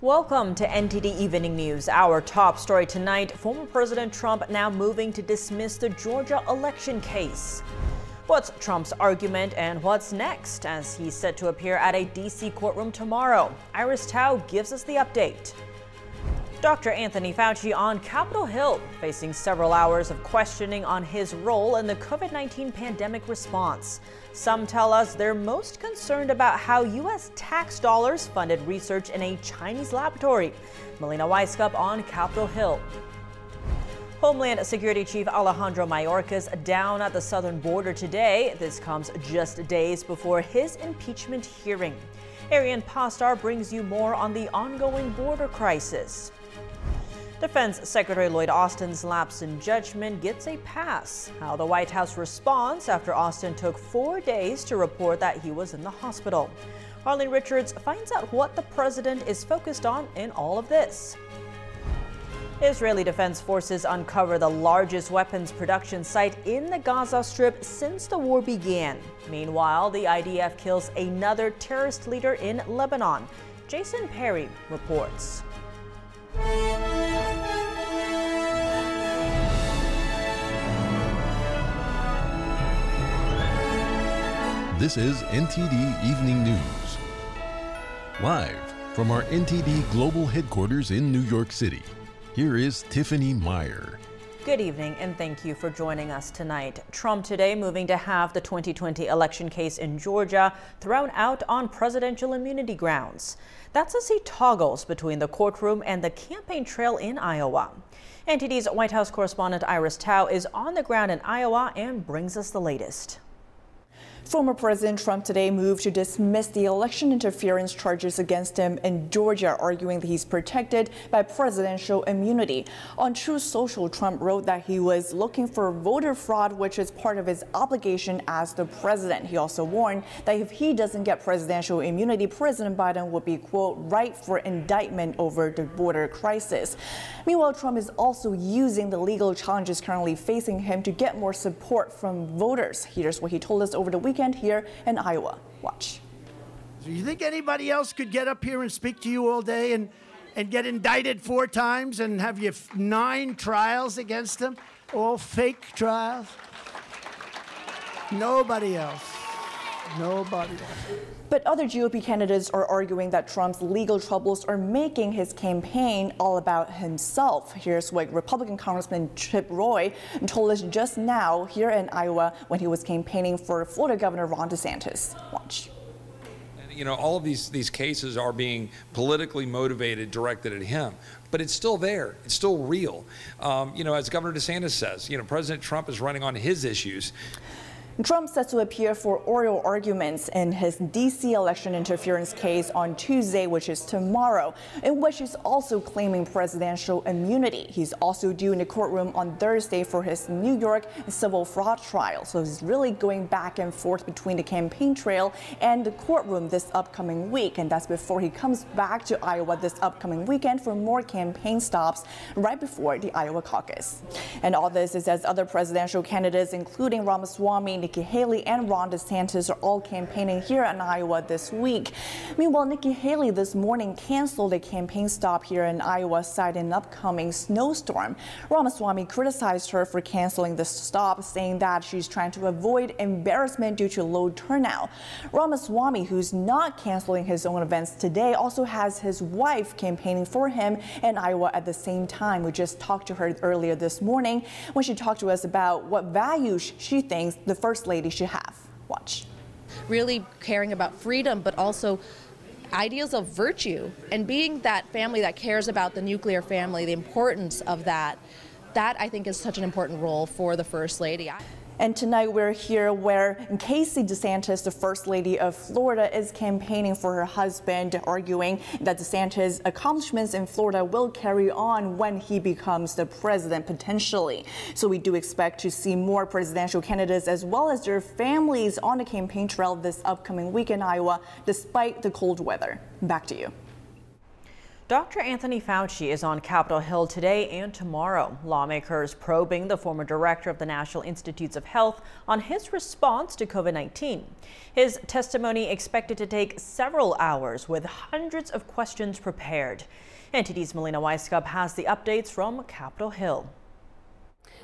Welcome to NTD Evening News. Our top story tonight former President Trump now moving to dismiss the Georgia election case. What's Trump's argument and what's next as he's set to appear at a D.C. courtroom tomorrow? Iris Tao gives us the update. Dr. Anthony Fauci on Capitol Hill, facing several hours of questioning on his role in the COVID 19 pandemic response. Some tell us they're most concerned about how U.S. tax dollars funded research in a Chinese laboratory. Melina Wisecup on Capitol Hill. Homeland Security Chief Alejandro Mayorkas down at the southern border today. This comes just days before his impeachment hearing. Arian Pastar brings you more on the ongoing border crisis. Defense Secretary Lloyd Austin's lapse in judgment gets a pass. How the White House responds after Austin took four days to report that he was in the hospital. Arlene Richards finds out what the president is focused on in all of this. Israeli Defense Forces uncover the largest weapons production site in the Gaza Strip since the war began. Meanwhile, the IDF kills another terrorist leader in Lebanon. Jason Perry reports. This is NTD Evening News. Live from our NTD Global Headquarters in New York City, here is Tiffany Meyer. Good evening and thank you for joining us tonight. Trump today moving to have the 2020 election case in Georgia thrown out on presidential immunity grounds. That's as he toggles between the courtroom and the campaign trail in Iowa. NTD's White House correspondent Iris Tao is on the ground in Iowa and brings us the latest. Former President Trump today moved to dismiss the election interference charges against him in Georgia, arguing that he's protected by presidential immunity. On Truth Social, Trump wrote that he was looking for voter fraud, which is part of his obligation as the president. He also warned that if he doesn't get presidential immunity, President Biden would be, quote, right for indictment over the border crisis. Meanwhile, Trump is also using the legal challenges currently facing him to get more support from voters. Here's what he told us over the weekend weekend here in Iowa. Watch. Do you think anybody else could get up here and speak to you all day and, and get indicted four times and have you nine trials against them? All fake trials? Nobody else. Nobody else. But other GOP candidates are arguing that Trump's legal troubles are making his campaign all about himself. Here's what Republican Congressman Chip Roy told us just now here in Iowa when he was campaigning for Florida Governor Ron DeSantis. Watch you know, all of these, these cases are being politically motivated, directed at him. But it's still there. It's still real. Um, you know, as Governor DeSantis says, you know, President Trump is running on his issues. Trump set to appear for oral arguments in his D.C. election interference case on Tuesday, which is tomorrow, in which he's also claiming presidential immunity. He's also due in the courtroom on Thursday for his New York civil fraud trial. So he's really going back and forth between the campaign trail and the courtroom this upcoming week. And that's before he comes back to Iowa this upcoming weekend for more campaign stops right before the Iowa caucus. And all this is as other presidential candidates, including Ramaswamy, Nikki Haley and Ron DeSantis are all campaigning here in Iowa this week. Meanwhile, Nikki Haley this morning canceled a campaign stop here in Iowa, citing an upcoming snowstorm. Ramaswamy criticized her for canceling the stop, saying that she's trying to avoid embarrassment due to low turnout. Ramaswamy, who's not canceling his own events today, also has his wife campaigning for him in Iowa at the same time. We just talked to her earlier this morning when she talked to us about what values she thinks the first First Lady should have. Watch. Really caring about freedom, but also ideals of virtue and being that family that cares about the nuclear family, the importance of that. That I think is such an important role for the First Lady. And tonight we're here where Casey DeSantis, the First Lady of Florida, is campaigning for her husband, arguing that DeSantis' accomplishments in Florida will carry on when he becomes the president potentially. So we do expect to see more presidential candidates as well as their families on the campaign trail this upcoming week in Iowa, despite the cold weather. Back to you. Dr. Anthony Fauci is on Capitol Hill today and tomorrow. Lawmakers probing the former director of the National Institutes of Health on his response to COVID 19. His testimony expected to take several hours with hundreds of questions prepared. NTD's Melina Wisecup has the updates from Capitol Hill.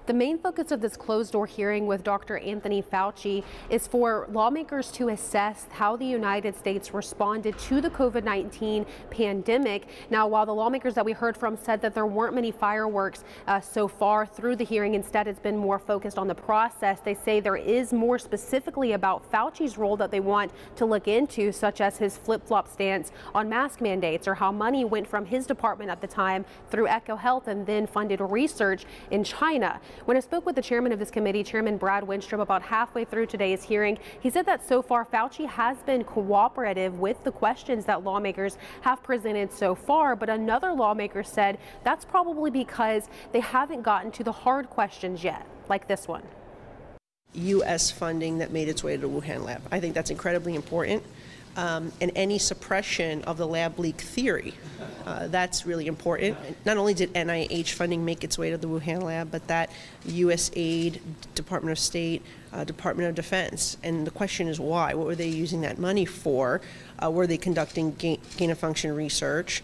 The main focus of this closed door hearing with Dr. Anthony Fauci is for lawmakers to assess how the United States responded to the COVID 19 pandemic. Now, while the lawmakers that we heard from said that there weren't many fireworks uh, so far through the hearing, instead, it's been more focused on the process. They say there is more specifically about Fauci's role that they want to look into, such as his flip flop stance on mask mandates or how money went from his department at the time through EcoHealth and then funded research in China. When I spoke with the chairman of this committee, Chairman Brad Wenstrup, about halfway through today's hearing, he said that so far Fauci has been cooperative with the questions that lawmakers have presented so far. But another lawmaker said that's probably because they haven't gotten to the hard questions yet, like this one. U.S. funding that made its way to the Wuhan lab. I think that's incredibly important um, and any suppression of the lab leak theory. Uh, that's really important. Not only did NIH funding make its way to the Wuhan lab, but that USAID, Department of State, uh, Department of Defense. And the question is why? What were they using that money for? Uh, were they conducting gain of function research?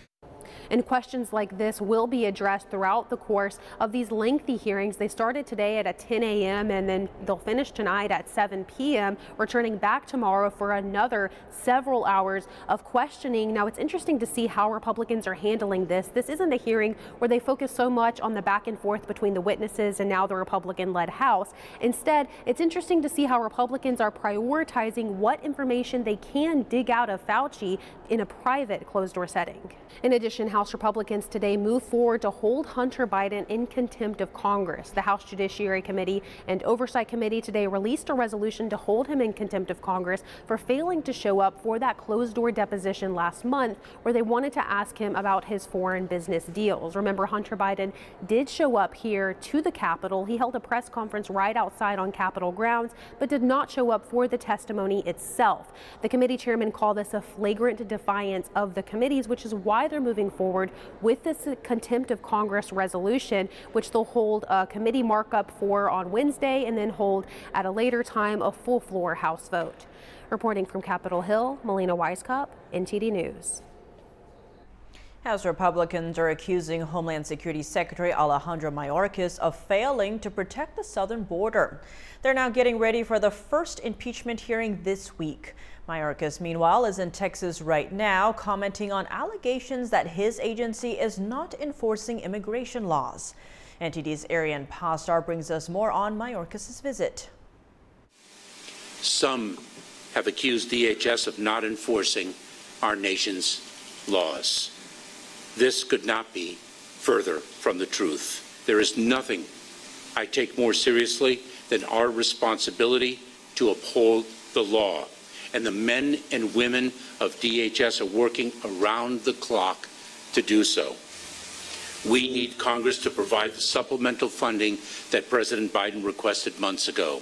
And questions like this will be addressed throughout the course of these lengthy hearings. They started today at 10 a.m. and then they'll finish tonight at 7 p.m., returning back tomorrow for another several hours of questioning. Now, it's interesting to see how Republicans are handling this. This isn't a hearing where they focus so much on the back and forth between the witnesses and now the Republican led House. Instead, it's interesting to see how Republicans are prioritizing what information they can dig out of Fauci in a private closed door setting. In addition, House Republicans today move forward to hold Hunter Biden in contempt of Congress. The House Judiciary Committee and Oversight Committee today released a resolution to hold him in contempt of Congress for failing to show up for that closed door deposition last month where they wanted to ask him about his foreign business deals. Remember, Hunter Biden did show up here to the Capitol. He held a press conference right outside on Capitol grounds, but did not show up for the testimony itself. The committee chairman called this a flagrant defiance of the committees, which is why they're moving forward with this contempt of Congress resolution, which they'll hold a committee markup for on Wednesday and then hold at a later time a full floor House vote. Reporting from Capitol Hill, Melina Wisecup, NTD News. House Republicans are accusing Homeland Security Secretary Alejandro Mayorkas of failing to protect the southern border. They're now getting ready for the first impeachment hearing this week. Mayorkas, meanwhile, is in Texas right now, commenting on allegations that his agency is not enforcing immigration laws. NTD's Arian Pastar brings us more on Mayorkas' visit. Some have accused DHS of not enforcing our nation's laws. This could not be further from the truth. There is nothing I take more seriously than our responsibility to uphold the law and the men and women of DHS are working around the clock to do so. We need Congress to provide the supplemental funding that President Biden requested months ago.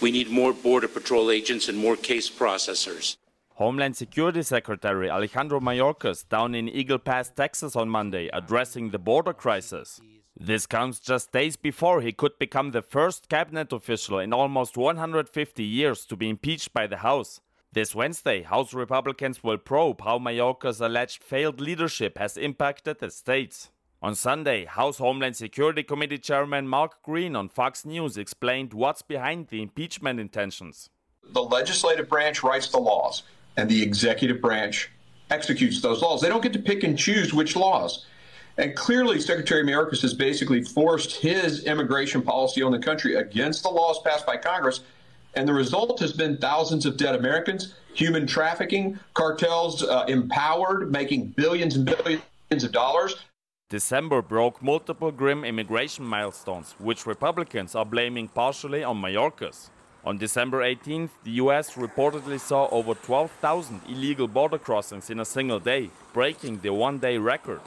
We need more Border Patrol agents and more case processors. Homeland Security Secretary Alejandro Mayorkas down in Eagle Pass, Texas on Monday, addressing the border crisis. This comes just days before he could become the first cabinet official in almost 150 years to be impeached by the House. This Wednesday, House Republicans will probe how Mayorkas' alleged failed leadership has impacted the states. On Sunday, House Homeland Security Committee Chairman Mark Green on Fox News explained what's behind the impeachment intentions. The legislative branch writes the laws, and the executive branch executes those laws. They don't get to pick and choose which laws. And clearly, Secretary Mayorkas has basically forced his immigration policy on the country against the laws passed by Congress and the result has been thousands of dead Americans, human trafficking, cartels uh, empowered, making billions and billions of dollars. December broke multiple grim immigration milestones, which Republicans are blaming partially on Mayorkas. On December 18th, the US reportedly saw over 12,000 illegal border crossings in a single day, breaking the one day record.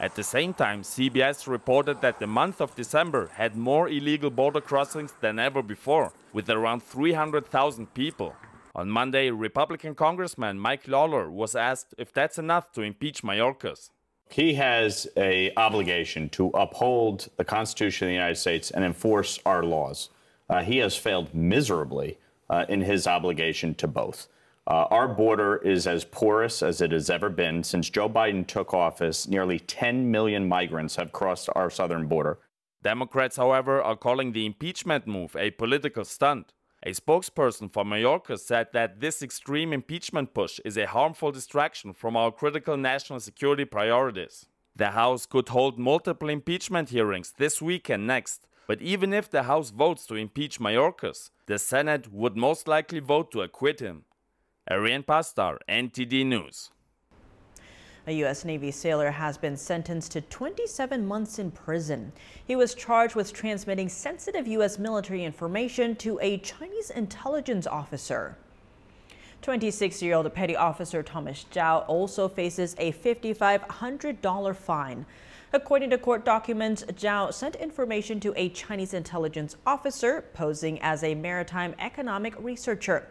At the same time, CBS reported that the month of December had more illegal border crossings than ever before, with around 300,000 people. On Monday, Republican Congressman Mike Lawler was asked if that's enough to impeach Mayorkas. He has a obligation to uphold the Constitution of the United States and enforce our laws. Uh, he has failed miserably uh, in his obligation to both. Uh, our border is as porous as it has ever been. Since Joe Biden took office, nearly 10 million migrants have crossed our southern border. Democrats, however, are calling the impeachment move a political stunt. A spokesperson for Mayorkas said that this extreme impeachment push is a harmful distraction from our critical national security priorities. The House could hold multiple impeachment hearings this week and next, but even if the House votes to impeach Mayorkas, the Senate would most likely vote to acquit him. Arian Pastar, NTD News. A U.S. Navy sailor has been sentenced to 27 months in prison. He was charged with transmitting sensitive U.S. military information to a Chinese intelligence officer. 26-year-old petty officer Thomas Zhao also faces a $5,500 fine. According to court documents, Zhao sent information to a Chinese intelligence officer posing as a maritime economic researcher.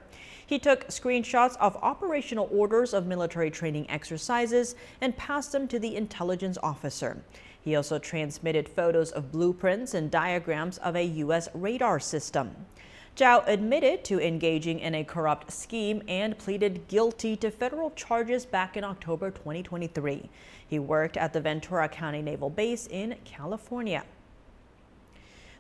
He took screenshots of operational orders of military training exercises and passed them to the intelligence officer. He also transmitted photos of blueprints and diagrams of a U.S. radar system. Zhao admitted to engaging in a corrupt scheme and pleaded guilty to federal charges back in October 2023. He worked at the Ventura County Naval Base in California.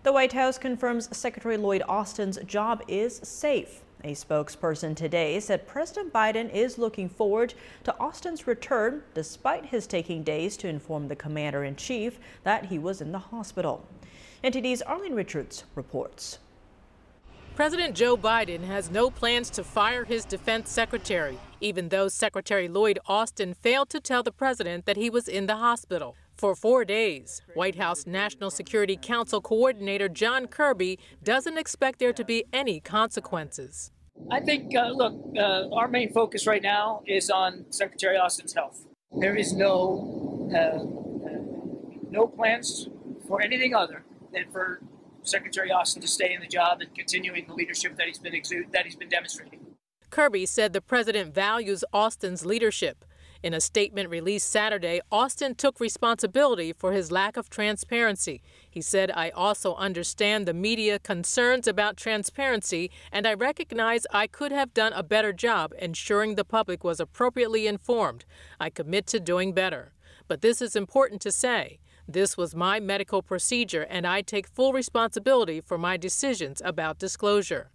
The White House confirms Secretary Lloyd Austin's job is safe. A spokesperson today said President Biden is looking forward to Austin's return despite his taking days to inform the commander in chief that he was in the hospital. NTD's Arlene Richards reports. President Joe Biden has no plans to fire his defense secretary, even though Secretary Lloyd Austin failed to tell the president that he was in the hospital. For four days, White House National Security Council Coordinator John Kirby doesn't expect there to be any consequences. I think, uh, look, uh, our main focus right now is on Secretary Austin's health. There is no uh, uh no plans for anything other than for Secretary Austin to stay in the job and continuing the leadership that he's been exu- that he's been demonstrating. Kirby said the president values Austin's leadership in a statement released Saturday, Austin took responsibility for his lack of transparency. He said, I also understand the media concerns about transparency, and I recognize I could have done a better job ensuring the public was appropriately informed. I commit to doing better. But this is important to say. This was my medical procedure, and I take full responsibility for my decisions about disclosure.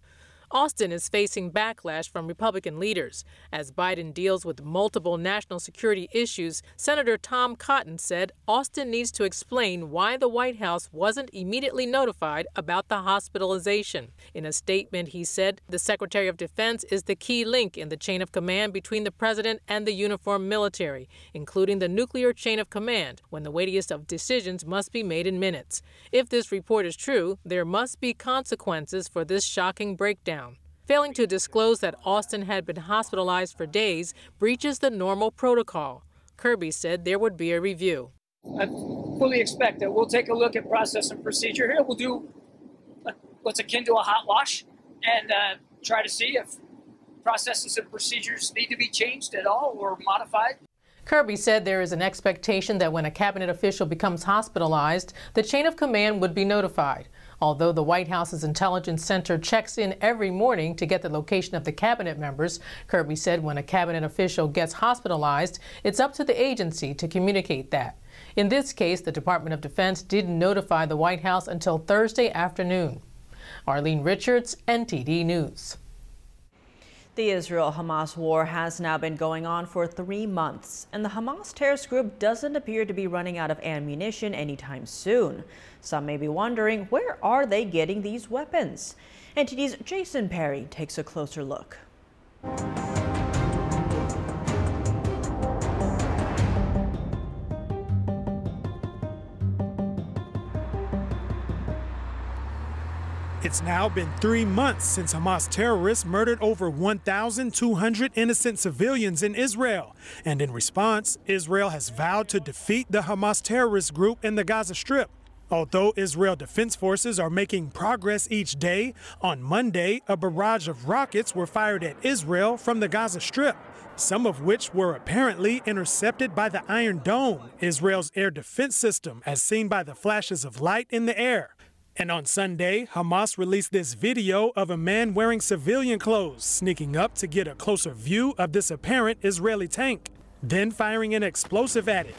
Austin is facing backlash from Republican leaders. As Biden deals with multiple national security issues, Senator Tom Cotton said Austin needs to explain why the White House wasn't immediately notified about the hospitalization. In a statement, he said the Secretary of Defense is the key link in the chain of command between the president and the uniformed military, including the nuclear chain of command, when the weightiest of decisions must be made in minutes. If this report is true, there must be consequences for this shocking breakdown. Failing to disclose that Austin had been hospitalized for days breaches the normal protocol. Kirby said there would be a review. I fully expect that we'll take a look at process and procedure here. We'll do what's akin to a hot wash and uh, try to see if processes and procedures need to be changed at all or modified. Kirby said there is an expectation that when a cabinet official becomes hospitalized, the chain of command would be notified. Although the White House's Intelligence Center checks in every morning to get the location of the cabinet members, Kirby said when a cabinet official gets hospitalized, it's up to the agency to communicate that. In this case, the Department of Defense didn't notify the White House until Thursday afternoon. Arlene Richards, NTD News. The Israel Hamas war has now been going on for three months, and the Hamas terrorist group doesn't appear to be running out of ammunition anytime soon. Some may be wondering where are they getting these weapons? NTD's Jason Perry takes a closer look. It's now been three months since Hamas terrorists murdered over 1,200 innocent civilians in Israel. And in response, Israel has vowed to defeat the Hamas terrorist group in the Gaza Strip. Although Israel Defense Forces are making progress each day, on Monday, a barrage of rockets were fired at Israel from the Gaza Strip, some of which were apparently intercepted by the Iron Dome, Israel's air defense system, as seen by the flashes of light in the air. And on Sunday, Hamas released this video of a man wearing civilian clothes sneaking up to get a closer view of this apparent Israeli tank, then firing an explosive at it.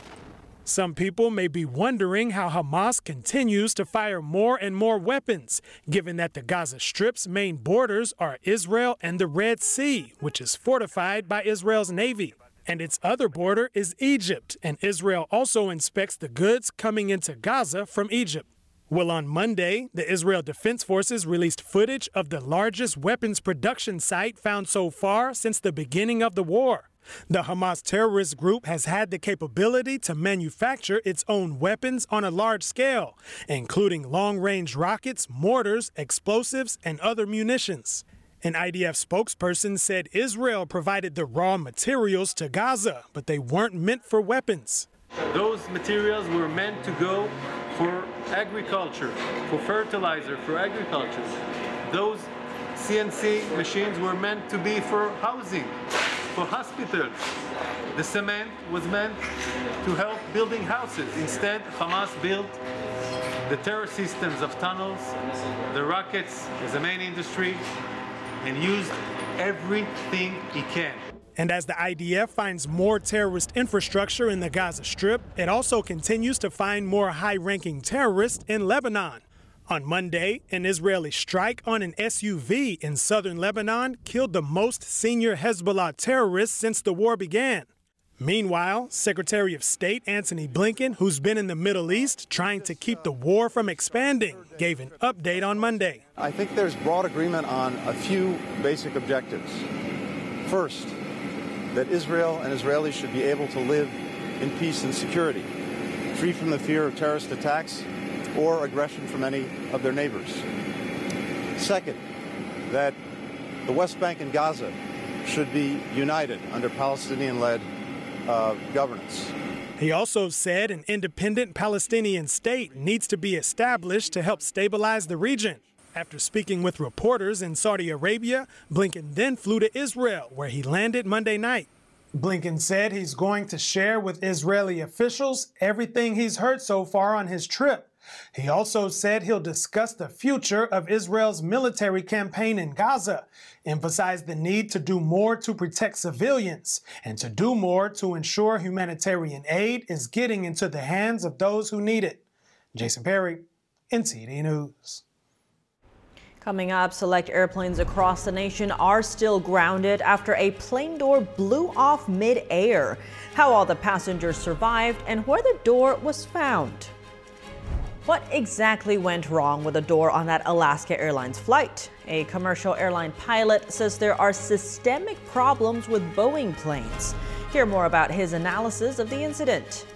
Some people may be wondering how Hamas continues to fire more and more weapons, given that the Gaza Strip's main borders are Israel and the Red Sea, which is fortified by Israel's navy. And its other border is Egypt, and Israel also inspects the goods coming into Gaza from Egypt. Well, on Monday, the Israel Defense Forces released footage of the largest weapons production site found so far since the beginning of the war. The Hamas terrorist group has had the capability to manufacture its own weapons on a large scale, including long range rockets, mortars, explosives, and other munitions. An IDF spokesperson said Israel provided the raw materials to Gaza, but they weren't meant for weapons. Those materials were meant to go for agriculture, for fertilizer, for agriculture. Those CNC machines were meant to be for housing, for hospitals. The cement was meant to help building houses. Instead, Hamas built the terror systems of tunnels, the rockets as a main industry, and used everything he can. And as the IDF finds more terrorist infrastructure in the Gaza Strip, it also continues to find more high ranking terrorists in Lebanon. On Monday, an Israeli strike on an SUV in southern Lebanon killed the most senior Hezbollah terrorists since the war began. Meanwhile, Secretary of State Antony Blinken, who's been in the Middle East trying to keep the war from expanding, gave an update on Monday. I think there's broad agreement on a few basic objectives. First, that Israel and Israelis should be able to live in peace and security, free from the fear of terrorist attacks or aggression from any of their neighbors. Second, that the West Bank and Gaza should be united under Palestinian led uh, governance. He also said an independent Palestinian state needs to be established to help stabilize the region. After speaking with reporters in Saudi Arabia, Blinken then flew to Israel, where he landed Monday night. Blinken said he's going to share with Israeli officials everything he's heard so far on his trip. He also said he'll discuss the future of Israel's military campaign in Gaza, emphasize the need to do more to protect civilians, and to do more to ensure humanitarian aid is getting into the hands of those who need it. Jason Perry, NTD News. Coming up, select airplanes across the nation are still grounded after a plane door blew off mid-air. How all the passengers survived and where the door was found. What exactly went wrong with the door on that Alaska Airlines flight? A commercial airline pilot says there are systemic problems with Boeing planes. Hear more about his analysis of the incident.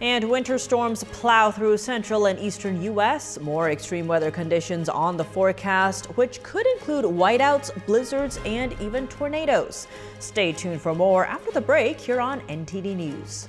And winter storms plow through central and eastern U.S. More extreme weather conditions on the forecast, which could include whiteouts, blizzards, and even tornadoes. Stay tuned for more after the break here on NTD News.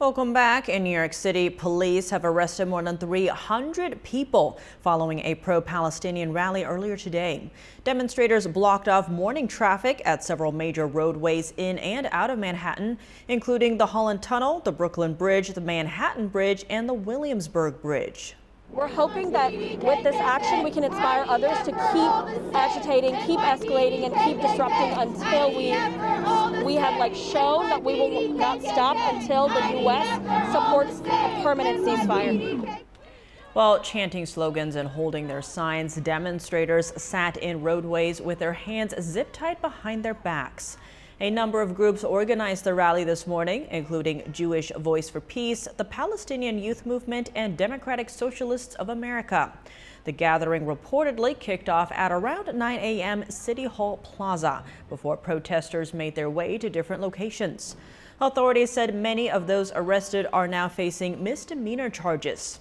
Welcome back. In New York City, police have arrested more than 300 people following a pro-Palestinian rally earlier today. Demonstrators blocked off morning traffic at several major roadways in and out of Manhattan, including the Holland Tunnel, the Brooklyn Bridge, the Manhattan Bridge, and the Williamsburg Bridge. We're hoping that with this action we can inspire others to keep agitating, keep escalating, and keep disrupting until we we have like shown that we will not stop until the U.S. supports a permanent ceasefire. While chanting slogans and holding their signs, demonstrators sat in roadways with their hands zip tied behind their backs. A number of groups organized the rally this morning, including Jewish Voice for Peace, the Palestinian Youth Movement, and Democratic Socialists of America. The gathering reportedly kicked off at around 9 a.m. City Hall Plaza before protesters made their way to different locations. Authorities said many of those arrested are now facing misdemeanor charges.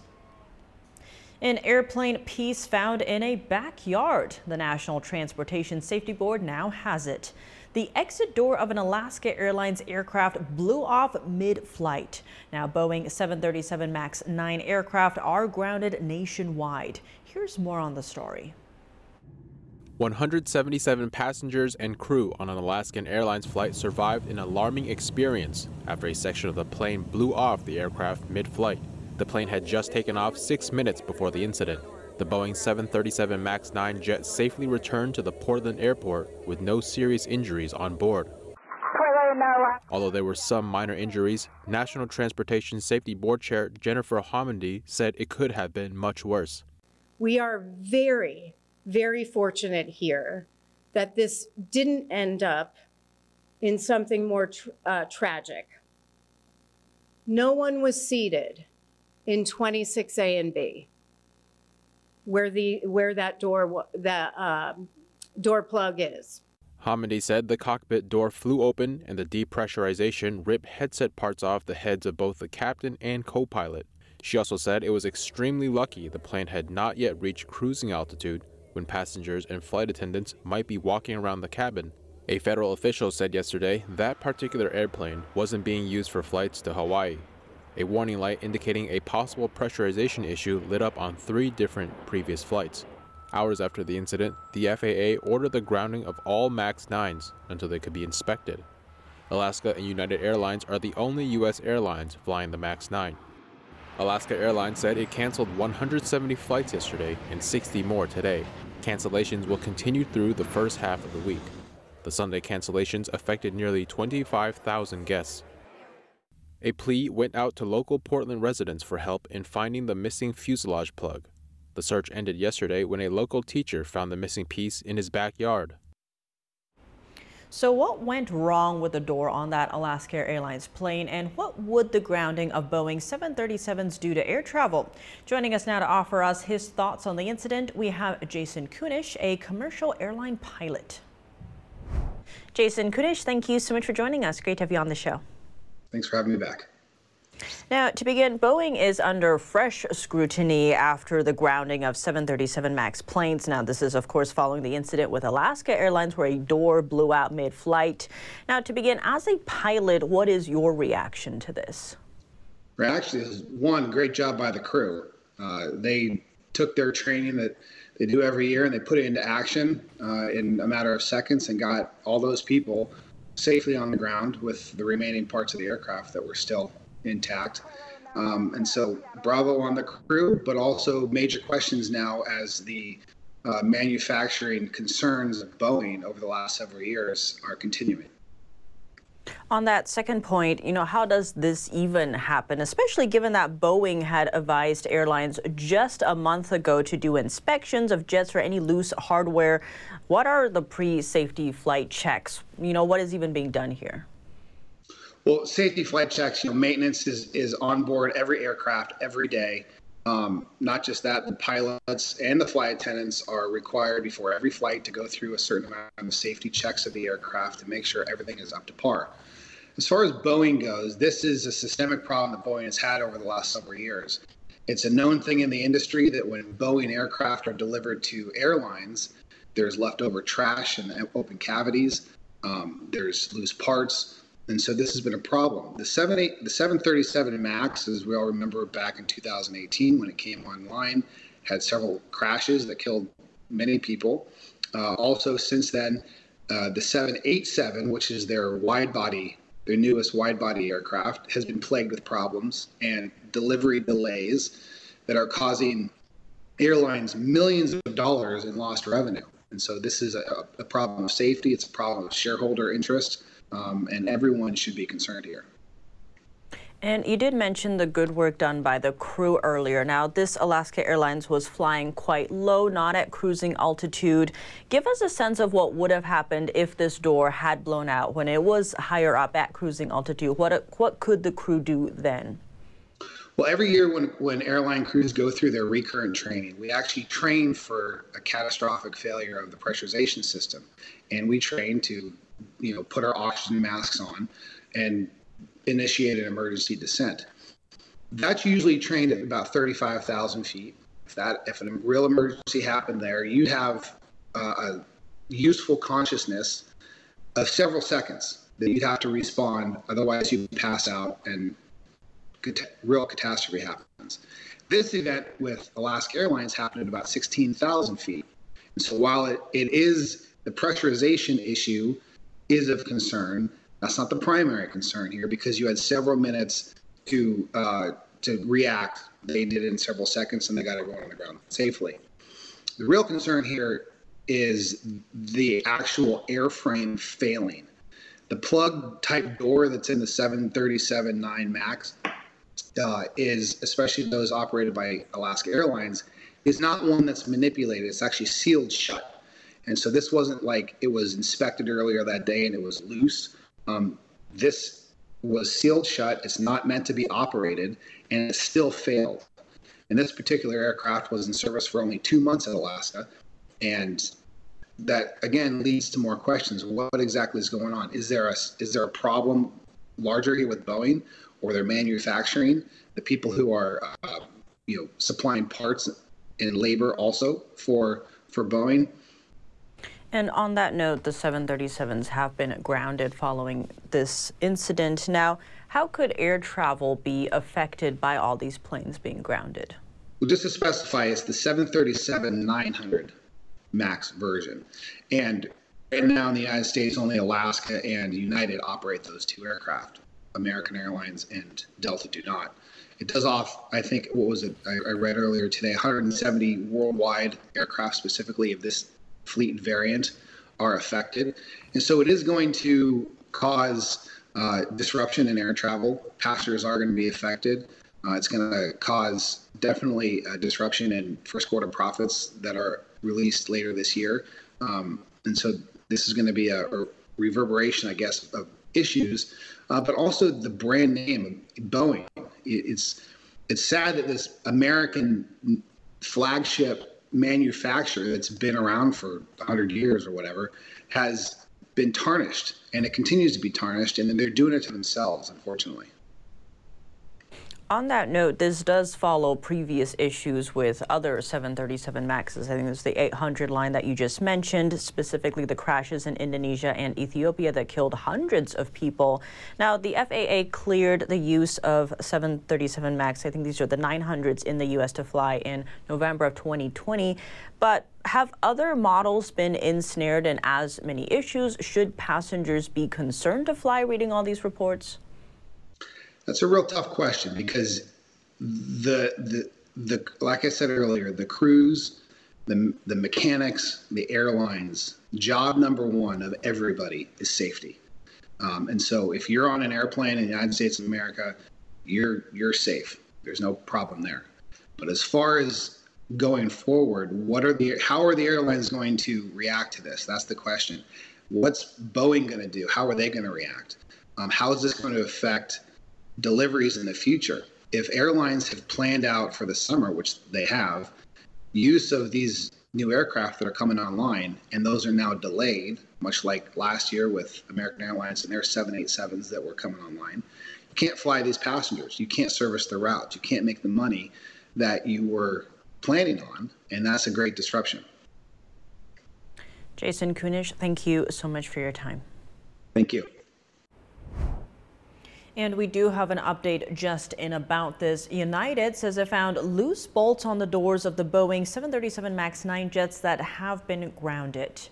An airplane piece found in a backyard. The National Transportation Safety Board now has it. The exit door of an Alaska Airlines aircraft blew off mid-flight. Now Boeing 737 MAX 9 aircraft are grounded nationwide. Here's more on the story. 177 passengers and crew on an Alaskan Airlines flight survived an alarming experience after a section of the plane blew off the aircraft mid-flight. The plane had just taken off six minutes before the incident. The Boeing 737 MAX 9 jet safely returned to the Portland airport with no serious injuries on board. Although there were some minor injuries, National Transportation Safety Board Chair Jennifer Homendy said it could have been much worse. We are very, very fortunate here that this didn't end up in something more tr- uh, tragic. No one was seated in 26A and B, where the where that door that um, door plug is. Homendy said the cockpit door flew open and the depressurization ripped headset parts off the heads of both the captain and co-pilot. She also said it was extremely lucky the plane had not yet reached cruising altitude when passengers and flight attendants might be walking around the cabin. A federal official said yesterday that particular airplane wasn't being used for flights to Hawaii a warning light indicating a possible pressurization issue lit up on three different previous flights. Hours after the incident, the FAA ordered the grounding of all MAX 9s until they could be inspected. Alaska and United Airlines are the only U.S. airlines flying the MAX 9. Alaska Airlines said it canceled 170 flights yesterday and 60 more today. Cancellations will continue through the first half of the week. The Sunday cancellations affected nearly 25,000 guests. A plea went out to local Portland residents for help in finding the missing fuselage plug. The search ended yesterday when a local teacher found the missing piece in his backyard. So what went wrong with the door on that Alaska Airlines plane and what would the grounding of Boeing 737s do to air travel? Joining us now to offer us his thoughts on the incident, we have Jason Kunish, a commercial airline pilot. Jason Kunish, thank you so much for joining us. Great to have you on the show. Thanks for having me back. Now, to begin, Boeing is under fresh scrutiny after the grounding of 737 MAX planes. Now, this is, of course, following the incident with Alaska Airlines where a door blew out mid flight. Now, to begin, as a pilot, what is your reaction to this? Reaction is one, great job by the crew. Uh, they took their training that they do every year and they put it into action uh, in a matter of seconds and got all those people safely on the ground with the remaining parts of the aircraft that were still intact. Um, and so, bravo on the crew, but also major questions now as the uh, manufacturing concerns of Boeing over the last several years are continuing. On that second point, you know, how does this even happen, especially given that Boeing had advised airlines just a month ago to do inspections of jets for any loose hardware? What are the pre-safety flight checks? You know, what is even being done here? Well, safety flight checks, you know, maintenance is, is on board every aircraft every day. Um, not just that, the pilots and the flight attendants are required before every flight to go through a certain amount of safety checks of the aircraft to make sure everything is up to par. As far as Boeing goes, this is a systemic problem that Boeing has had over the last several years. It's a known thing in the industry that when Boeing aircraft are delivered to airlines, there's leftover trash and open cavities. Um, there's loose parts, and so this has been a problem. The 78, the 737 Max, as we all remember back in 2018 when it came online, had several crashes that killed many people. Uh, also, since then, uh, the 787, which is their wide body their newest wide body aircraft, has been plagued with problems and delivery delays that are causing airlines millions of dollars in lost revenue. And so this is a, a problem of safety, it's a problem of shareholder interest, um, and everyone should be concerned here. And you did mention the good work done by the crew earlier. Now, this Alaska Airlines was flying quite low, not at cruising altitude. Give us a sense of what would have happened if this door had blown out when it was higher up at cruising altitude. What, what could the crew do then? Well, every year when, when airline crews go through their recurrent training, we actually train for a catastrophic failure of the pressurization system. And we train to, you know, put our oxygen masks on and initiate an emergency descent. That's usually trained at about 35,000 feet. if that if a real emergency happened there, you'd have uh, a useful consciousness of several seconds that you'd have to respond. Otherwise, you pass out and real catastrophe happens. This event with Alaska Airlines happened at about 16,000 feet. And so while it, it is the pressurization issue is of concern, that's not the primary concern here because you had several minutes to uh, to react. They did it in several seconds and they got everyone on the ground safely. The real concern here is the actual airframe failing. The plug type door that's in the 737 9 MAX uh, is, especially those operated by Alaska Airlines, is not one that's manipulated. It's actually sealed shut. And so this wasn't like it was inspected earlier that day and it was loose. Um, this was sealed shut. It's not meant to be operated, and it still failed. And this particular aircraft was in service for only two months in Alaska, and that again leads to more questions. What exactly is going on? Is there a is there a problem larger here with Boeing or their manufacturing? The people who are uh, you know supplying parts and labor also for for Boeing. And on that note, the 737s have been grounded following this incident. Now, how could air travel be affected by all these planes being grounded? Well, just to specify, it's the 737 900 MAX version. And right now in the United States, only Alaska and United operate those two aircraft. American Airlines and Delta do not. It does off, I think, what was it? I, I read earlier today 170 worldwide aircraft specifically of this fleet variant are affected. And so it is going to cause uh, disruption in air travel. Passengers are going to be affected. Uh, it's going to cause definitely a disruption in first quarter profits that are released later this year. Um, and so this is going to be a, a, reverberation, I guess, of issues, uh, but also the brand name of Boeing. It's it's sad that this American flagship manufacturer that's been around for 100 years or whatever has been tarnished and it continues to be tarnished and they're doing it to themselves unfortunately on that note, this does follow previous issues with other 737 MAXs. I think it's the 800 line that you just mentioned, specifically the crashes in Indonesia and Ethiopia that killed hundreds of people. Now, the FAA cleared the use of 737 MAX. I think these are the 900s in the U.S. to fly in November of 2020. But have other models been ensnared in as many issues? Should passengers be concerned to fly reading all these reports? That's a real tough question because the the the like I said earlier, the crews, the the mechanics, the airlines, job number one of everybody is safety. Um, and so if you're on an airplane in the United States of America, you're you're safe. There's no problem there. But as far as going forward, what are the how are the airlines going to react to this? That's the question. What's Boeing going to do? How are they going to react? Um, how is this going to affect deliveries in the future. If airlines have planned out for the summer, which they have, use of these new aircraft that are coming online, and those are now delayed, much like last year with American Airlines and their 787s that were coming online. You can't fly these passengers. You can't service the routes. You can't make the money that you were planning on, and that's a great disruption. Jason Kunish, thank you so much for your time. Thank you. And we do have an update just in about this. United says it found loose bolts on the doors of the Boeing 737 MAX 9 jets that have been grounded.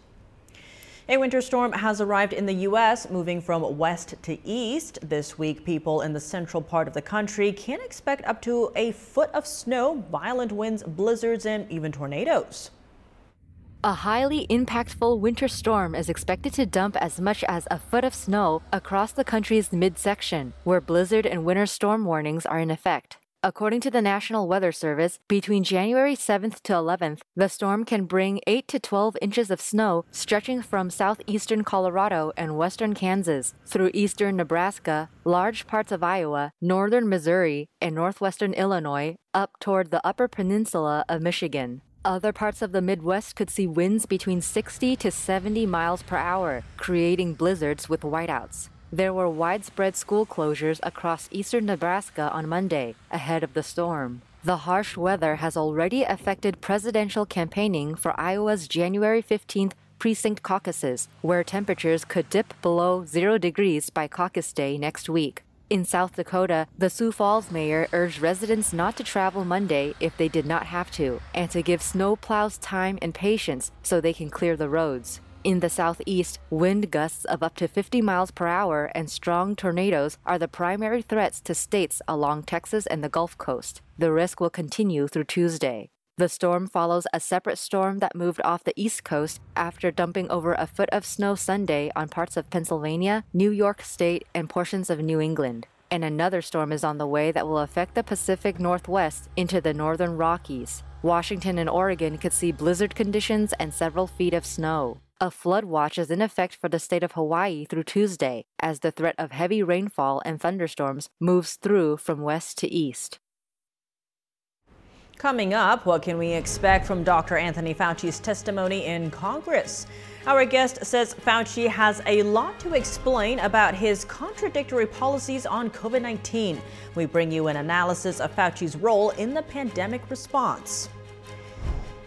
A winter storm has arrived in the U.S., moving from west to east. This week, people in the central part of the country can expect up to a foot of snow, violent winds, blizzards, and even tornadoes. A highly impactful winter storm is expected to dump as much as a foot of snow across the country's midsection, where blizzard and winter storm warnings are in effect. According to the National Weather Service, between January 7th to 11th, the storm can bring 8 to 12 inches of snow stretching from southeastern Colorado and western Kansas through eastern Nebraska, large parts of Iowa, northern Missouri, and northwestern Illinois up toward the upper peninsula of Michigan. Other parts of the Midwest could see winds between 60 to 70 miles per hour, creating blizzards with whiteouts. There were widespread school closures across eastern Nebraska on Monday, ahead of the storm. The harsh weather has already affected presidential campaigning for Iowa's January 15th precinct caucuses, where temperatures could dip below zero degrees by caucus day next week. In South Dakota, the Sioux Falls mayor urged residents not to travel Monday if they did not have to, and to give snowplows time and patience so they can clear the roads. In the southeast, wind gusts of up to 50 miles per hour and strong tornadoes are the primary threats to states along Texas and the Gulf Coast. The risk will continue through Tuesday. The storm follows a separate storm that moved off the East Coast after dumping over a foot of snow Sunday on parts of Pennsylvania, New York State, and portions of New England. And another storm is on the way that will affect the Pacific Northwest into the northern Rockies. Washington and Oregon could see blizzard conditions and several feet of snow. A flood watch is in effect for the state of Hawaii through Tuesday as the threat of heavy rainfall and thunderstorms moves through from west to east. Coming up, what can we expect from Dr. Anthony Fauci's testimony in Congress? Our guest says Fauci has a lot to explain about his contradictory policies on COVID 19. We bring you an analysis of Fauci's role in the pandemic response.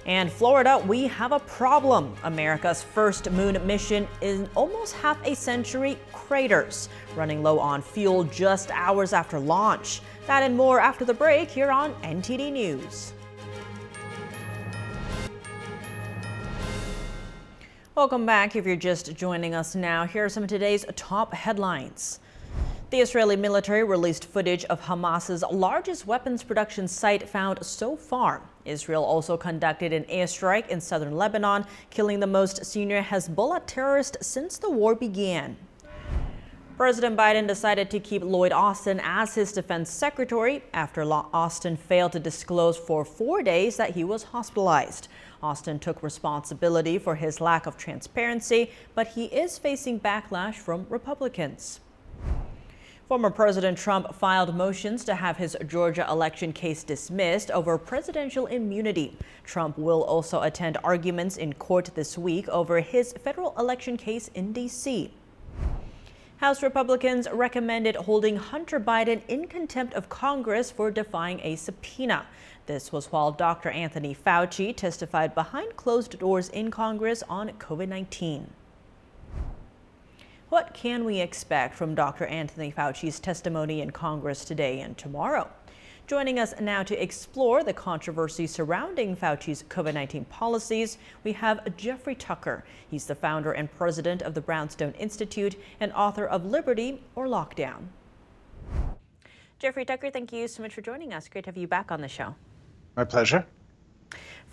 And Florida, we have a problem. America's first moon mission in almost half a century craters, running low on fuel just hours after launch. That and more after the break here on NTD News. Welcome back. If you're just joining us now, here are some of today's top headlines. The Israeli military released footage of Hamas's largest weapons production site found so far. Israel also conducted an airstrike in southern Lebanon, killing the most senior Hezbollah terrorist since the war began. President Biden decided to keep Lloyd Austin as his defense secretary after Austin failed to disclose for four days that he was hospitalized. Austin took responsibility for his lack of transparency, but he is facing backlash from Republicans. Former President Trump filed motions to have his Georgia election case dismissed over presidential immunity. Trump will also attend arguments in court this week over his federal election case in D.C. House Republicans recommended holding Hunter Biden in contempt of Congress for defying a subpoena. This was while Dr. Anthony Fauci testified behind closed doors in Congress on COVID 19. What can we expect from Dr. Anthony Fauci's testimony in Congress today and tomorrow? Joining us now to explore the controversy surrounding Fauci's COVID 19 policies, we have Jeffrey Tucker. He's the founder and president of the Brownstone Institute and author of Liberty or Lockdown. Jeffrey Tucker, thank you so much for joining us. Great to have you back on the show. My pleasure.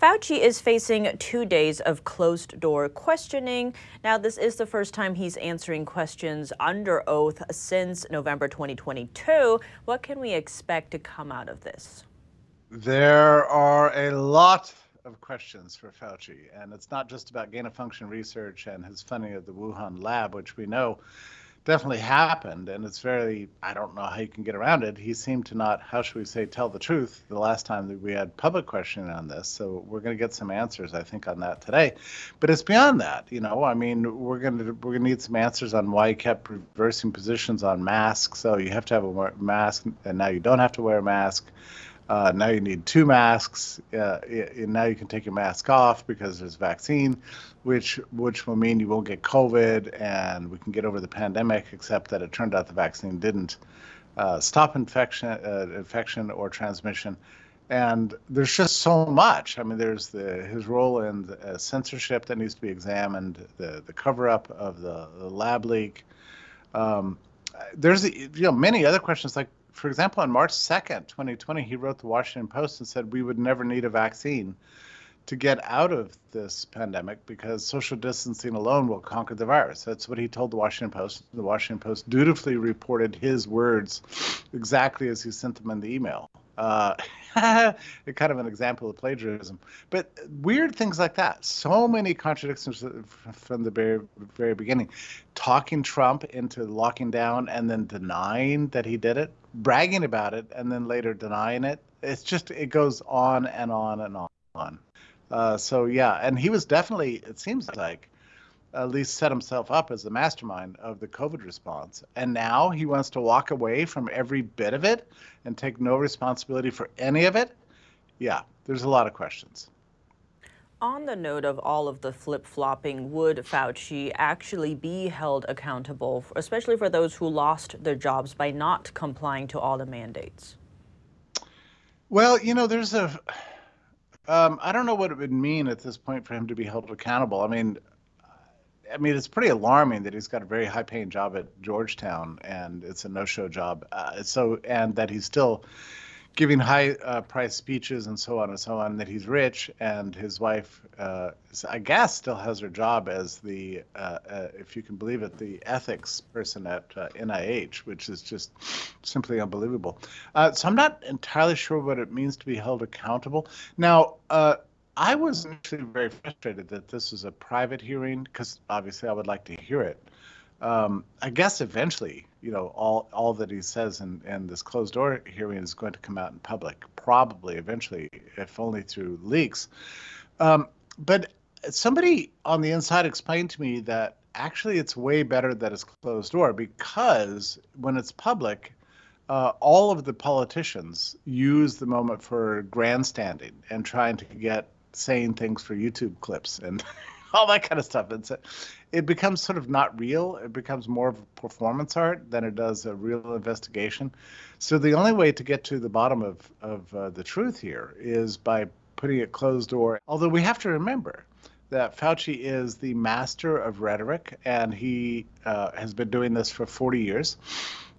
Fauci is facing two days of closed door questioning. Now, this is the first time he's answering questions under oath since November 2022. What can we expect to come out of this? There are a lot of questions for Fauci, and it's not just about gain of function research and his funding of the Wuhan lab, which we know definitely happened, and it's very, I don't know how you can get around it. He seemed to not, how should we say, tell the truth the last time that we had public questioning on this. So we're going to get some answers, I think, on that today. But it's beyond that, you know. I mean, we're going to we're going to need some answers on why he kept reversing positions on masks. So you have to have a mask, and now you don't have to wear a mask. Uh, now you need two masks. Uh, and now you can take your mask off because there's a vaccine, which which will mean you won't get COVID and we can get over the pandemic. Except that it turned out the vaccine didn't uh, stop infection, uh, infection or transmission. And there's just so much. I mean, there's the his role in the, censorship that needs to be examined, the the cover up of the, the lab leak. Um, there's you know many other questions like for example, on March 2nd, 2020, he wrote the Washington Post and said we would never need a vaccine to get out of this pandemic because social distancing alone will conquer the virus. That's what he told the Washington Post. The Washington Post dutifully reported his words exactly as he sent them in the email. Uh, kind of an example of plagiarism. But weird things like that. So many contradictions from the very, very beginning. Talking Trump into locking down and then denying that he did it, bragging about it and then later denying it. It's just, it goes on and on and on. Uh, so, yeah, and he was definitely, it seems like, at least set himself up as the mastermind of the COVID response. And now he wants to walk away from every bit of it and take no responsibility for any of it. yeah, there's a lot of questions. On the note of all of the flip flopping, would Fauci actually be held accountable, especially for those who lost their jobs by not complying to all the mandates? Well, you know, there's a. Um, I don't know what it would mean at this point for him to be held accountable. I mean, I mean, it's pretty alarming that he's got a very high-paying job at Georgetown, and it's a no-show job. Uh, so, and that he's still giving high uh, price speeches and so on and so on, that he's rich and his wife, uh, I guess, still has her job as the, uh, uh if you can believe it, the ethics person at NIH, uh, which is just simply unbelievable. So I'm not entirely sure what it means to be held accountable. Now, I was actually very frustrated that this was a private hearing because obviously I would like to hear it. Um, I guess eventually you know, all all that he says in, in this closed door hearing is going to come out in public, probably eventually, if only through leaks. Um, but somebody on the inside explained to me that actually it's way better that it's closed door because when it's public, uh, all of the politicians use the moment for grandstanding and trying to get saying things for YouTube clips and all that kind of stuff. It's it becomes sort of not real. It becomes more of performance art than it does a real investigation. So the only way to get to the bottom of of uh, the truth here is by putting it closed door. Although we have to remember that Fauci is the master of rhetoric, and he uh, has been doing this for 40 years.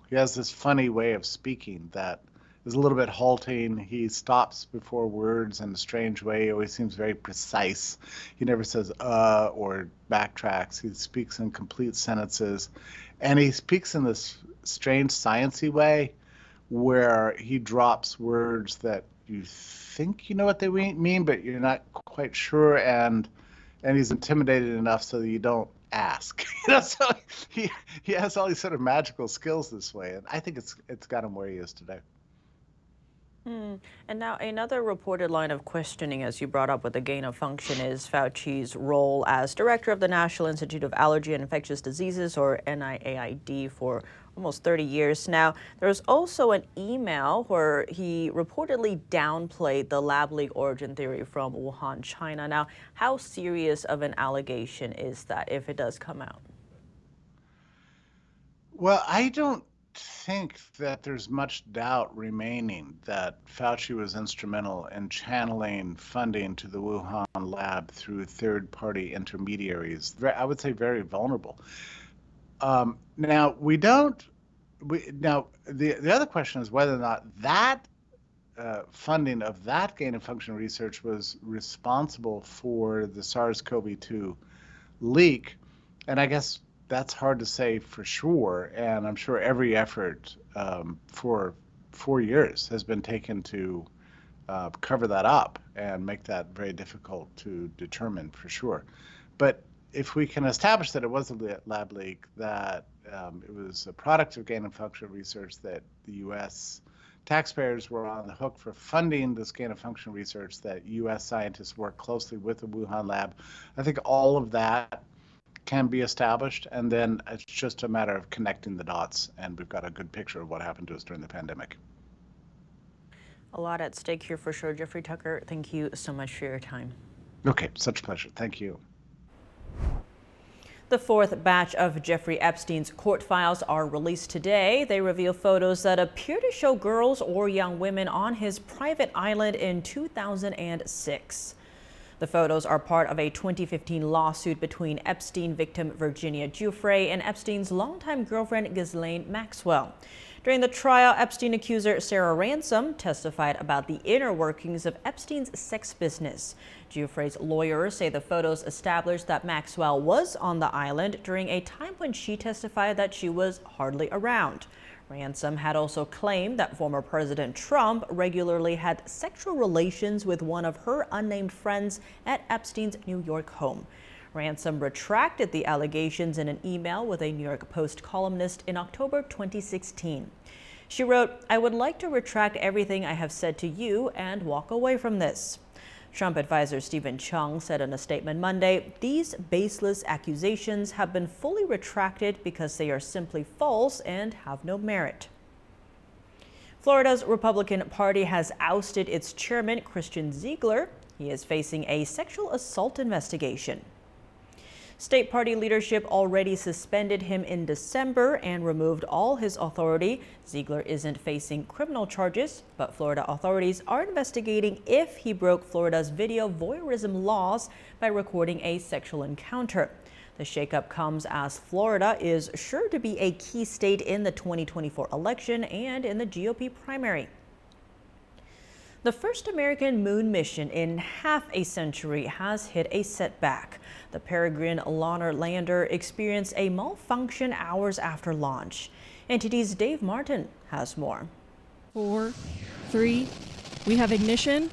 He has this funny way of speaking that is a little bit halting. He stops before words in a strange way. He always seems very precise. He never says uh or backtracks. He speaks in complete sentences. And he speaks in this strange sciency way where he drops words that you think you know what they mean, but you're not quite sure. And and he's intimidated enough so that you don't ask. you know, so he he has all these sort of magical skills this way, and I think it's it's got him where he is today. Hmm. And now another reported line of questioning, as you brought up with the gain of function, is Fauci's role as director of the National Institute of Allergy and Infectious Diseases, or NIAID, for almost 30 years now. There was also an email where he reportedly downplayed the lab leak origin theory from Wuhan, China. Now, how serious of an allegation is that if it does come out? Well, I don't think that there's much doubt remaining that Fauci was instrumental in channeling funding to the Wuhan lab through third party intermediaries. I would say very vulnerable. Um, now, we don't. We, now, the, the other question is whether or not that uh, funding of that gain of function research was responsible for the SARS CoV 2 leak. And I guess that's hard to say for sure. And I'm sure every effort um, for four years has been taken to uh, cover that up and make that very difficult to determine for sure. But if we can establish that it was a lab leak, that um, it was a product of gain of function research, that the U.S. taxpayers were on the hook for funding this gain of function research, that U.S. scientists worked closely with the Wuhan lab, I think all of that can be established, and then it's just a matter of connecting the dots, and we've got a good picture of what happened to us during the pandemic. A lot at stake here for sure. Jeffrey Tucker, thank you so much for your time. Okay, such a pleasure. Thank you. The fourth batch of Jeffrey Epstein's court files are released today. They reveal photos that appear to show girls or young women on his private island in 2006. The photos are part of a 2015 lawsuit between Epstein victim Virginia Giuffre and Epstein's longtime girlfriend Ghislaine Maxwell. During the trial, Epstein accuser Sarah Ransome testified about the inner workings of Epstein's sex business. Giuffre's lawyers say the photos established that Maxwell was on the island during a time when she testified that she was hardly around. Ransome had also claimed that former President Trump regularly had sexual relations with one of her unnamed friends at Epstein's New York home. Ransome retracted the allegations in an email with a New York Post columnist in October 2016. She wrote, I would like to retract everything I have said to you and walk away from this. Trump advisor Steven Cheung said in a statement Monday, these baseless accusations have been fully retracted because they are simply false and have no merit. Florida's Republican Party has ousted its chairman, Christian Ziegler. He is facing a sexual assault investigation. State party leadership already suspended him in December and removed all his authority. Ziegler isn't facing criminal charges, but Florida authorities are investigating if he broke Florida's video voyeurism laws by recording a sexual encounter. The shakeup comes as Florida is sure to be a key state in the 2024 election and in the GOP primary. The first American moon mission in half a century has hit a setback. The Peregrine lunar lander experienced a malfunction hours after launch. NTD's Dave Martin has more. Four, three, we have ignition.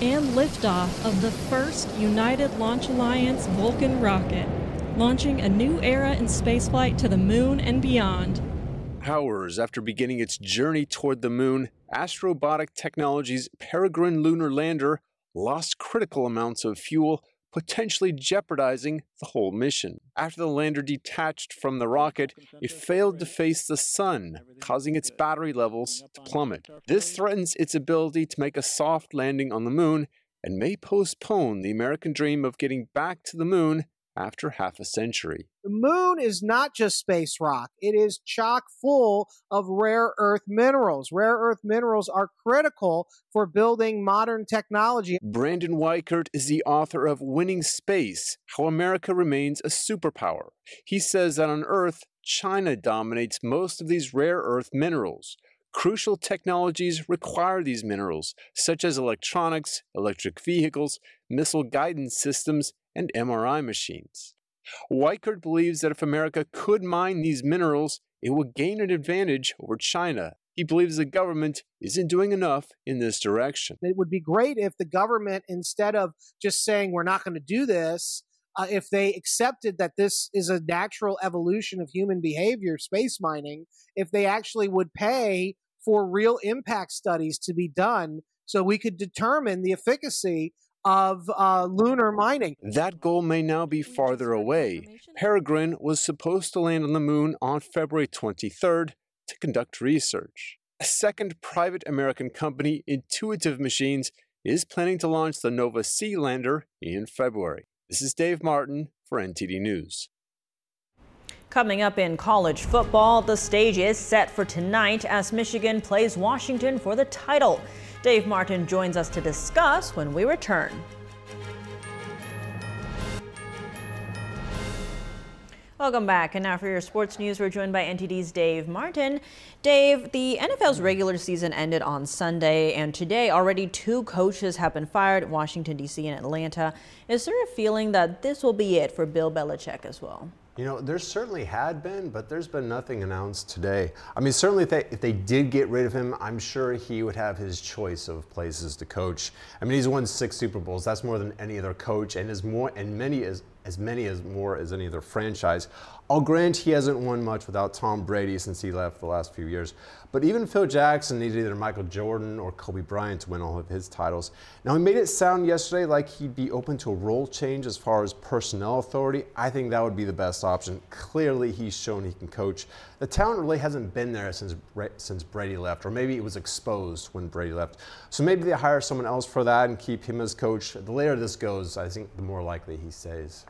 and liftoff of the first United Launch Alliance Vulcan rocket, launching a new era in spaceflight to the moon and beyond. Hours after beginning its journey toward the moon, Astrobotic Technologies' Peregrine lunar lander lost critical amounts of fuel potentially jeopardizing the whole mission. After the lander detached from the rocket, it failed to face the sun, causing its battery levels to plummet. This threatens its ability to make a soft landing on the moon and may postpone the American dream of getting back to the moon after half a century. The moon is not just space rock, it is chock full of rare earth minerals. Rare earth minerals are critical for building modern technology. Brandon Weichert is the author of Winning Space How America Remains a Superpower. He says that on Earth, China dominates most of these rare earth minerals. Crucial technologies require these minerals, such as electronics, electric vehicles, missile guidance systems, and MRI machines. Weichert believes that if America could mine these minerals, it would gain an advantage over China. He believes the government isn't doing enough in this direction. It would be great if the government, instead of just saying we're not going to do this, uh, if they accepted that this is a natural evolution of human behavior, space mining, if they actually would pay for real impact studies to be done so we could determine the efficacy of uh, lunar mining. That goal may now be farther away. Peregrine was supposed to land on the moon on February 23rd to conduct research. A second private American company, Intuitive Machines, is planning to launch the Nova C lander in February. This is Dave Martin for NTD News. Coming up in college football, the stage is set for tonight as Michigan plays Washington for the title. Dave Martin joins us to discuss when we return. Welcome back. And now for your sports news, we're joined by NTD's Dave Martin. Dave, the NFL's regular season ended on Sunday, and today already two coaches have been fired Washington, D.C. and Atlanta. Is there a feeling that this will be it for Bill Belichick as well? You know, there certainly had been, but there's been nothing announced today. I mean, certainly if they, if they did get rid of him, I'm sure he would have his choice of places to coach. I mean, he's won six Super Bowls. That's more than any other coach, and as more and many as as many as more as any other franchise. I'll grant he hasn't won much without Tom Brady since he left the last few years. But even Phil Jackson needed either Michael Jordan or Kobe Bryant to win all of his titles. Now, he made it sound yesterday like he'd be open to a role change as far as personnel authority. I think that would be the best option. Clearly, he's shown he can coach. The talent really hasn't been there since, since Brady left, or maybe it was exposed when Brady left. So maybe they hire someone else for that and keep him as coach. The later this goes, I think the more likely he stays.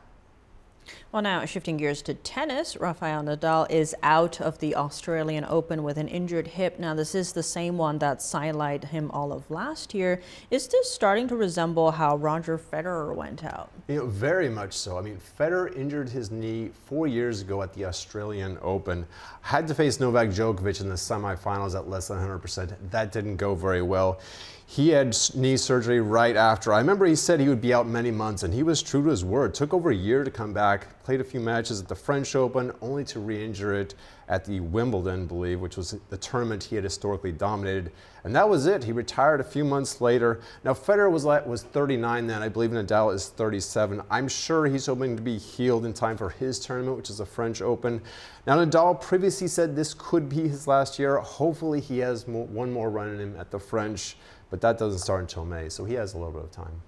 Well, now shifting gears to tennis, Rafael Nadal is out of the Australian Open with an injured hip. Now, this is the same one that sidelined him all of last year. Is this starting to resemble how Roger Federer went out? You know, very much so. I mean, Federer injured his knee four years ago at the Australian Open. Had to face Novak Djokovic in the semifinals at less than 100%. That didn't go very well. He had knee surgery right after. I remember he said he would be out many months, and he was true to his word. Took over a year to come back, played a few matches at the French Open, only to re injure it at the Wimbledon, believe, which was the tournament he had historically dominated. And that was it. He retired a few months later. Now, Federer was, was 39 then. I believe Nadal is 37. I'm sure he's hoping to be healed in time for his tournament, which is the French Open. Now, Nadal previously said this could be his last year. Hopefully, he has more, one more run in him at the French but that doesn't start until May, so he has a little bit of time.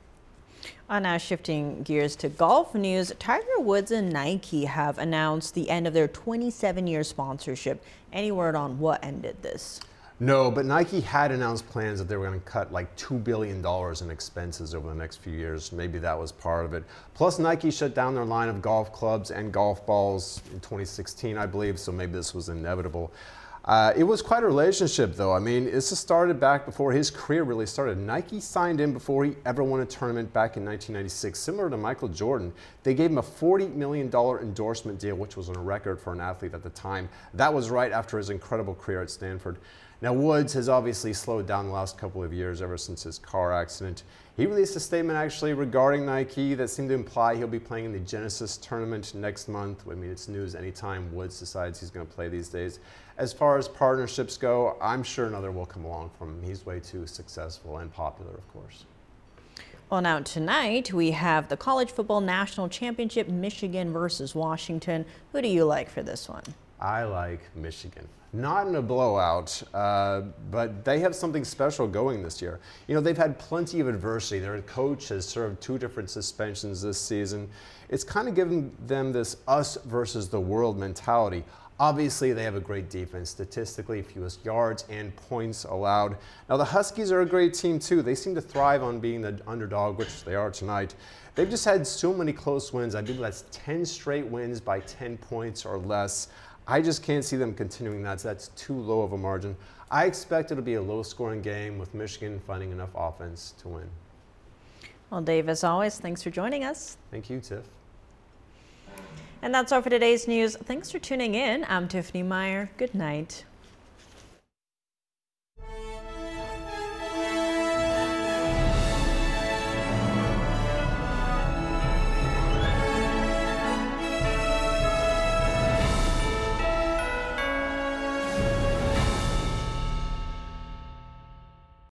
Uh, now shifting gears to golf news, Tiger Woods and Nike have announced the end of their 27-year sponsorship. Any word on what ended this? No, but Nike had announced plans that they were going to cut like $2 billion in expenses over the next few years. Maybe that was part of it. Plus, Nike shut down their line of golf clubs and golf balls in 2016, I believe, so maybe this was inevitable. Uh, it was quite a relationship, though. I mean, this started back before his career really started. Nike signed him before he ever won a tournament back in 1996, similar to Michael Jordan. They gave him a $40 million endorsement deal, which was a record for an athlete at the time. That was right after his incredible career at Stanford. Now, Woods has obviously slowed down the last couple of years ever since his car accident. He released a statement actually regarding Nike that seemed to imply he'll be playing in the Genesis tournament next month. I mean, it's news anytime Woods decides he's going to play these days. As far as partnerships go, I'm sure another will come along from him. He's way too successful and popular, of course. Well, now tonight we have the College Football National Championship, Michigan versus Washington. Who do you like for this one? I like Michigan. Not in a blowout, uh, but they have something special going this year. You know, they've had plenty of adversity. Their coach has served two different suspensions this season. It's kind of given them this us versus the world mentality. Obviously, they have a great defense, statistically fewest yards and points allowed. Now, the Huskies are a great team, too. They seem to thrive on being the underdog, which they are tonight. They've just had so many close wins. I believe that's 10 straight wins by 10 points or less. I just can't see them continuing that. So that's too low of a margin. I expect it to be a low scoring game with Michigan finding enough offense to win. Well, Dave, as always, thanks for joining us. Thank you, Tiff. And that's all for today's news. Thanks for tuning in. I'm Tiffany Meier. Good night.